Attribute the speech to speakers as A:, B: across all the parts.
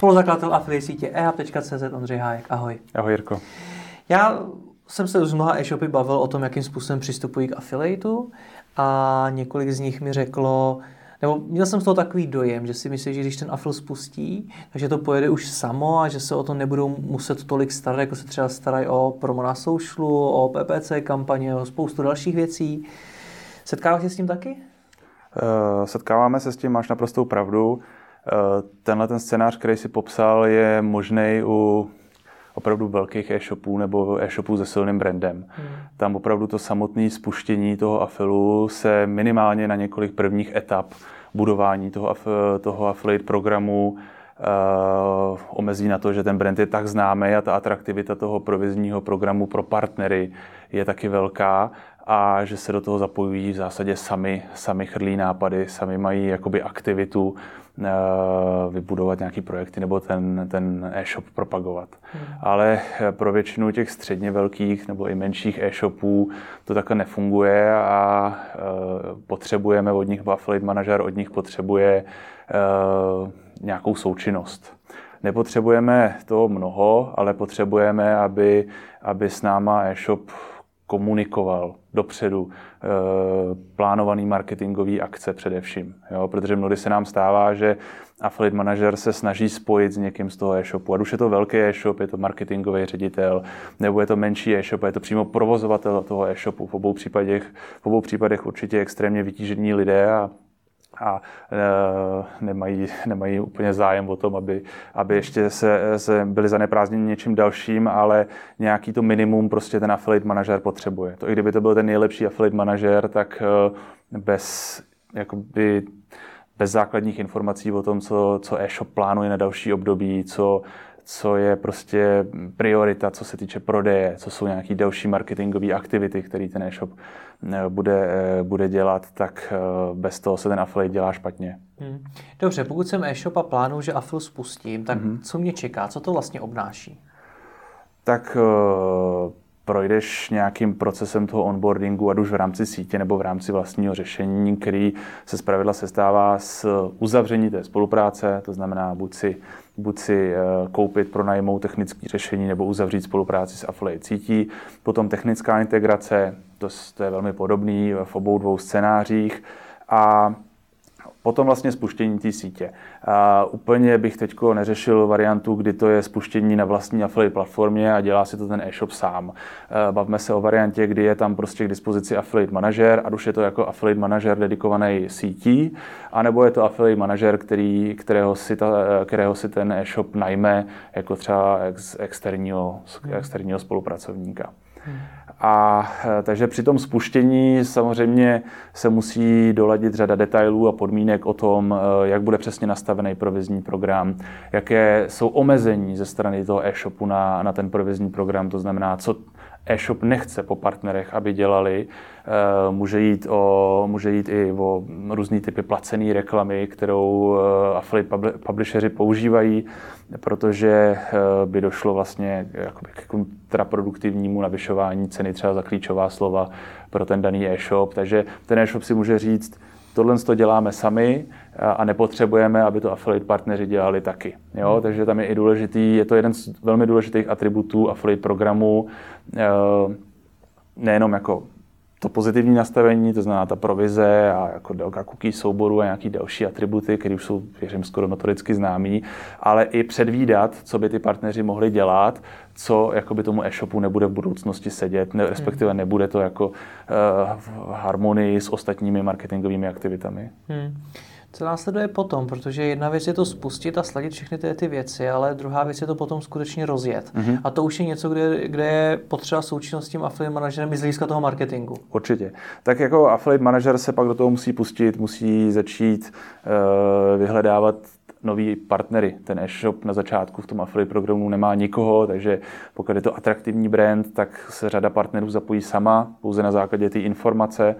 A: Spoluzakladatel afiliate sítě ehub.cz Ondřej Hájek. Ahoj.
B: Ahoj Jirko.
A: Já jsem se s mnoha e-shopy bavil o tom, jakým způsobem přistupují k affiliateu a několik z nich mi řeklo, nebo měl jsem z toho takový dojem, že si myslí, že když ten affil spustí, takže to pojede už samo a že se o to nebudou muset tolik starat, jako se třeba starají o promo na socialu, o PPC kampaně, o spoustu dalších věcí. Setkáváš se s tím taky?
B: Uh, setkáváme se s tím, máš naprostou pravdu. Uh, tenhle ten scénář, který si popsal, je možný u opravdu velkých e-shopů nebo e-shopů se silným brandem. Hmm. Tam opravdu to samotné spuštění toho afilu se minimálně na několik prvních etap budování toho, toho affiliate programu uh, omezí na to, že ten brand je tak známý a ta atraktivita toho provizního programu pro partnery je taky velká a že se do toho zapojují v zásadě sami, sami chrlí nápady, sami mají jakoby aktivitu uh, vybudovat nějaký projekty nebo ten, ten e-shop propagovat. Hmm. Ale pro většinu těch středně velkých nebo i menších e-shopů to takhle nefunguje a uh, potřebujeme od nich, affiliate manažer od nich potřebuje nějakou součinnost. Nepotřebujeme toho mnoho, ale potřebujeme, aby, aby s náma e-shop komunikoval dopředu, e, plánovaný marketingový akce především. Jo? Protože mnohdy se nám stává, že affiliate manažer se snaží spojit s někým z toho e-shopu. Ať už je to velký e-shop, je to marketingový ředitel, nebo je to menší e-shop, je to přímo provozovatel toho e-shopu. V obou případech, v obou případech určitě extrémně vytížení lidé a a e, nemají, nemají úplně zájem o tom, aby, aby ještě se, se byli zaneprázdněni něčím dalším, ale nějaký to minimum prostě ten affiliate manažer potřebuje. To i kdyby to byl ten nejlepší affiliate manažer, tak e, bez jakoby, bez základních informací o tom, co, co e-shop plánuje na další období, co, co je prostě priorita, co se týče prodeje, co jsou nějaké další marketingové aktivity, které ten e-shop eh, bude, eh, bude dělat, tak eh, bez toho se ten affiliate dělá špatně. Hmm.
A: Dobře, pokud jsem e-shop a plánuju, že affiliate spustím, tak hmm. co mě čeká? Co to vlastně obnáší?
B: Tak projdeš nějakým procesem toho onboardingu, ať už v rámci sítě nebo v rámci vlastního řešení, který se zpravidla sestává z uzavření té spolupráce, to znamená buď si, buď si eh, koupit, pronajmout technické řešení nebo uzavřít spolupráci s affiliate sítí, potom technická integrace, to, to je velmi podobný v obou dvou scénářích. A Potom vlastně spuštění té sítě. A úplně bych teď neřešil variantu, kdy to je spuštění na vlastní affiliate platformě a dělá si to ten e-shop sám. Bavme se o variantě, kdy je tam prostě k dispozici affiliate manažer, a už je to jako affiliate manažer dedikovaný sítí, anebo je to affiliate manažer, který, kterého, si ta, kterého si ten e-shop najme jako třeba ex, externího, externího spolupracovníka. A e, takže při tom spuštění samozřejmě se musí doladit řada detailů a podmínek o tom, e, jak bude přesně nastavený provizní program, jaké jsou omezení ze strany toho e-shopu na, na ten provizní program, to znamená, co e-shop nechce po partnerech, aby dělali. E, může jít, o, může jít i o různé typy placené reklamy, kterou affiliate publisheři používají, protože by došlo vlastně k kontraproduktivnímu navyšování ceny třeba za klíčová slova pro ten daný e-shop. Takže ten e-shop si může říct, tohle to děláme sami a nepotřebujeme, aby to affiliate partneři dělali taky. Jo? Hmm. Takže tam je i důležitý, je to jeden z velmi důležitých atributů affiliate programu, e, nejenom jako to pozitivní nastavení, to znamená ta provize a jako délka cookie souboru a nějaký další atributy, které už jsou, věřím, skoro notoricky známý, ale i předvídat, co by ty partneři mohli dělat, co jakoby tomu e-shopu nebude v budoucnosti sedět, ne, respektive hmm. nebude to jako uh, v harmonii s ostatními marketingovými aktivitami. Hmm.
A: Co následuje potom? Protože jedna věc je to spustit a sladit všechny ty, ty věci, ale druhá věc je to potom skutečně rozjet. Mm-hmm. A to už je něco, kde, kde je potřeba součinnost s tím affiliate manažerem i z hlediska toho marketingu.
B: Určitě. Tak jako affiliate manažer se pak do toho musí pustit, musí začít uh, vyhledávat nový partnery. Ten e-shop na začátku v tom affiliate programu nemá nikoho, takže pokud je to atraktivní brand, tak se řada partnerů zapojí sama, pouze na základě té informace,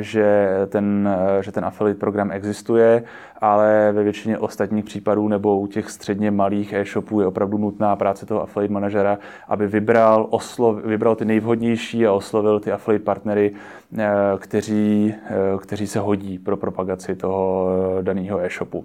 B: že ten, že ten affiliate program existuje, ale ve většině ostatních případů nebo u těch středně malých e-shopů je opravdu nutná práce toho affiliate manažera, aby vybral, oslov, vybral ty nejvhodnější a oslovil ty affiliate partnery, eh, kteří, eh, kteří se hodí pro propagaci toho eh, daného e-shopu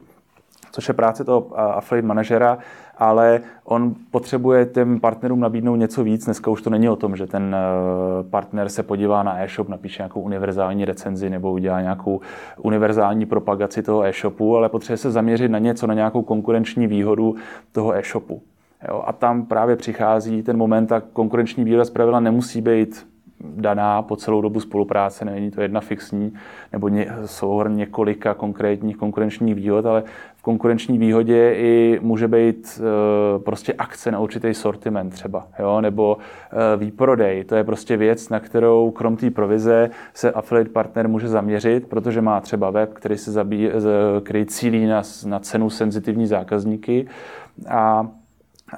B: což je práce toho affiliate manažera, ale on potřebuje těm partnerům nabídnout něco víc. Dneska už to není o tom, že ten eh, partner se podívá na e-shop, napíše nějakou univerzální recenzi nebo udělá nějakou univerzální propagaci toho e-shopu, ale potřebuje se zaměřit na něco, na nějakou konkurenční výhodu toho e-shopu. Jo, a tam právě přichází ten moment, a konkurenční výhoda zpravidla nemusí být daná po celou dobu spolupráce, není to jedna fixní nebo ně, souhrn několika konkrétních konkurenčních výhod, ale v konkurenční výhodě i může být e, prostě akce na určitý sortiment třeba, jo? nebo e, výprodej. To je prostě věc, na kterou krom té provize se affiliate partner může zaměřit, protože má třeba web, který se zabí, který cílí na, na cenu senzitivní zákazníky a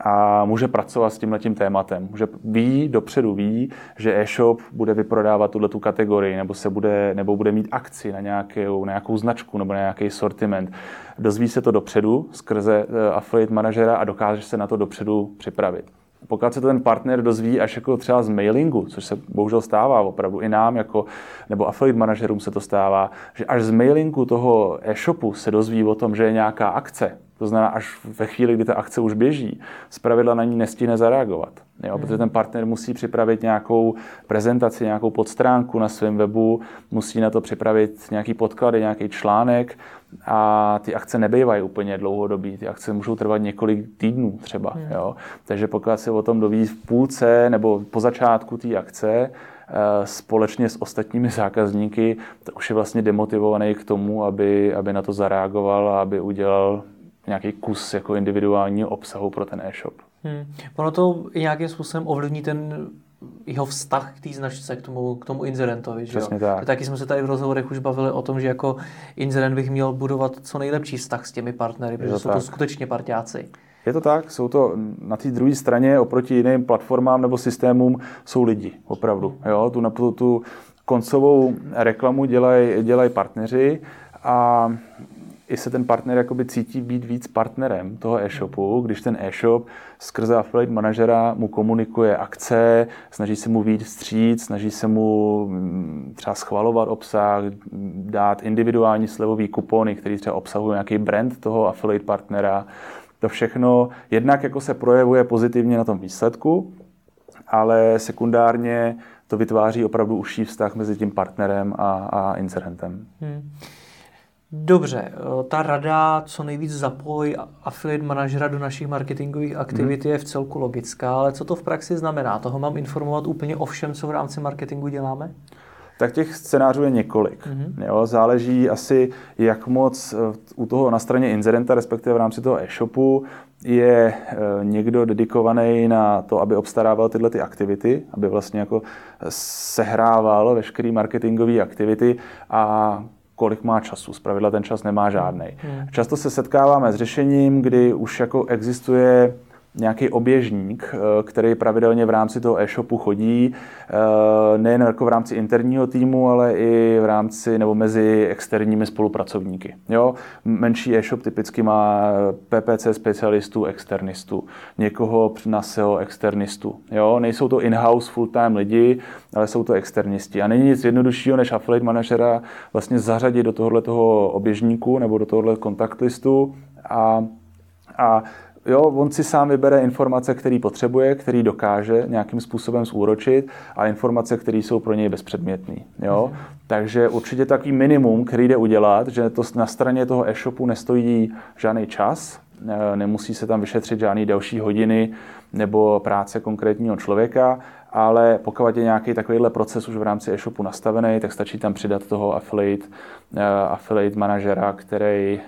B: a může pracovat s tímhletím tématem. Může ví, dopředu ví, že e-shop bude vyprodávat tuhle tu kategorii nebo, se bude, nebo bude mít akci na nějakou, na nějakou značku nebo na nějaký sortiment. Dozví se to dopředu skrze eh, affiliate manažera a dokáže se na to dopředu připravit pokud se to ten partner dozví až jako třeba z mailingu, což se bohužel stává opravdu i nám, jako, nebo affiliate manažerům se to stává, že až z mailingu toho e-shopu se dozví o tom, že je nějaká akce, to znamená, až ve chvíli, kdy ta akce už běží, zpravidla na ní nestihne zareagovat. Jo? Protože ten partner musí připravit nějakou prezentaci, nějakou podstránku na svém webu, musí na to připravit nějaký podklady, nějaký článek a ty akce nebývají úplně dlouhodobý. Ty akce můžou trvat několik týdnů třeba. Hmm. Jo? Takže pokud se o tom doví v půlce nebo po začátku té akce, eh, společně s ostatními zákazníky, tak už je vlastně demotivovaný k tomu, aby, aby na to zareagoval a aby udělal nějaký kus jako individuálního obsahu pro ten e-shop.
A: Hmm. Ono to nějakým způsobem ovlivní ten jeho vztah k té značce, k tomu, k tomu inzerentovi. Že
B: jo? tak.
A: Taky jsme se tady v rozhovorech už bavili o tom, že jako inzerent bych měl budovat co nejlepší vztah s těmi partnery, protože to jsou tak. to skutečně parťáci.
B: Je to tak, jsou to na té druhé straně oproti jiným platformám nebo systémům jsou lidi, opravdu. Jo? Tu, tu, tu koncovou reklamu dělají dělaj partneři a i se ten partner jakoby cítí být víc partnerem toho e-shopu, když ten e-shop skrze affiliate manažera mu komunikuje akce, snaží se mu víc vstříc, snaží se mu mm, třeba schvalovat obsah, dát individuální slevový kupony, který třeba obsahují nějaký brand toho affiliate partnera. To všechno jednak jako se projevuje pozitivně na tom výsledku, ale sekundárně to vytváří opravdu užší vztah mezi tím partnerem a, a inzerentem. Hmm.
A: Dobře, eh, ta rada, co nejvíc zapoj affiliate manažera do našich marketingových aktivit hmm. je v celku logická, ale co to v praxi znamená? Toho mám informovat úplně o všem, co v rámci marketingu děláme?
B: Tak těch scénářů je několik. Mm-hmm. Jo, záleží asi, jak moc eh, u toho na straně inzerenta, respektive v rámci toho e-shopu, je eh, někdo dedikovaný na to, aby obstarával tyhle ty aktivity, aby vlastně jako sehrával veškeré marketingové aktivity a kolik má času. Zpravidla ten čas nemá žádný. Hmm. Často se setkáváme s řešením, kdy už jako existuje nějaký oběžník, eh, který pravidelně v rámci toho e-shopu chodí, eh, nejen jako v rámci interního týmu, ale i v rámci nebo mezi externími spolupracovníky. Jo? Menší e-shop typicky má PPC specialistů, externistů, někoho na SEO externistů. Jo? Nejsou to in-house full-time lidi, ale jsou to externisti. A není nic jednoduššího, než affiliate manažera vlastně zařadit do tohoto oběžníku nebo do tohoto kontaktlistu a a jo, on si sám vybere informace, které potřebuje, který dokáže nějakým způsobem zúročit a informace, které jsou pro něj bezpředmětné. Jo? Takže určitě takový minimum, který jde udělat, že to na straně toho e-shopu nestojí žádný čas, nemusí se tam vyšetřit žádný další hodiny nebo práce konkrétního člověka, ale pokud je nějaký takovýhle proces už v rámci e-shopu nastavený, tak stačí tam přidat toho affiliate, uh, affiliate manažera, který,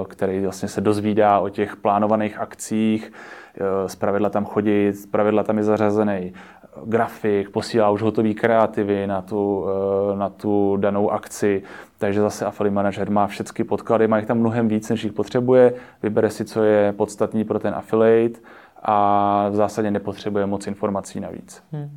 B: uh, který vlastně se dozvídá o těch plánovaných akcích, uh, zpravidla tam chodí, zpravidla tam je zařazený grafik, posílá už hotový kreativy na tu, na tu danou akci, takže zase affiliate manager má všechny podklady, má jich tam mnohem víc, než jich potřebuje, vybere si, co je podstatný pro ten affiliate, a v zásadě nepotřebuje moc informací navíc. Hmm.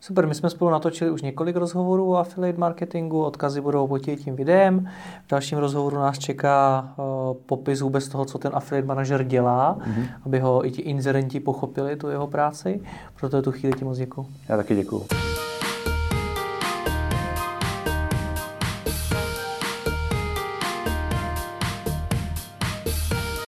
A: Super, my jsme spolu natočili už několik rozhovorů o affiliate marketingu, odkazy budou pod tím videem. V dalším rozhovoru nás čeká uh, popis vůbec toho, co ten affiliate manažer dělá, mm-hmm. aby ho i ti inzerenti pochopili, tu jeho práci. Proto je tu chvíli ti moc děkuji.
B: Já taky děkuji.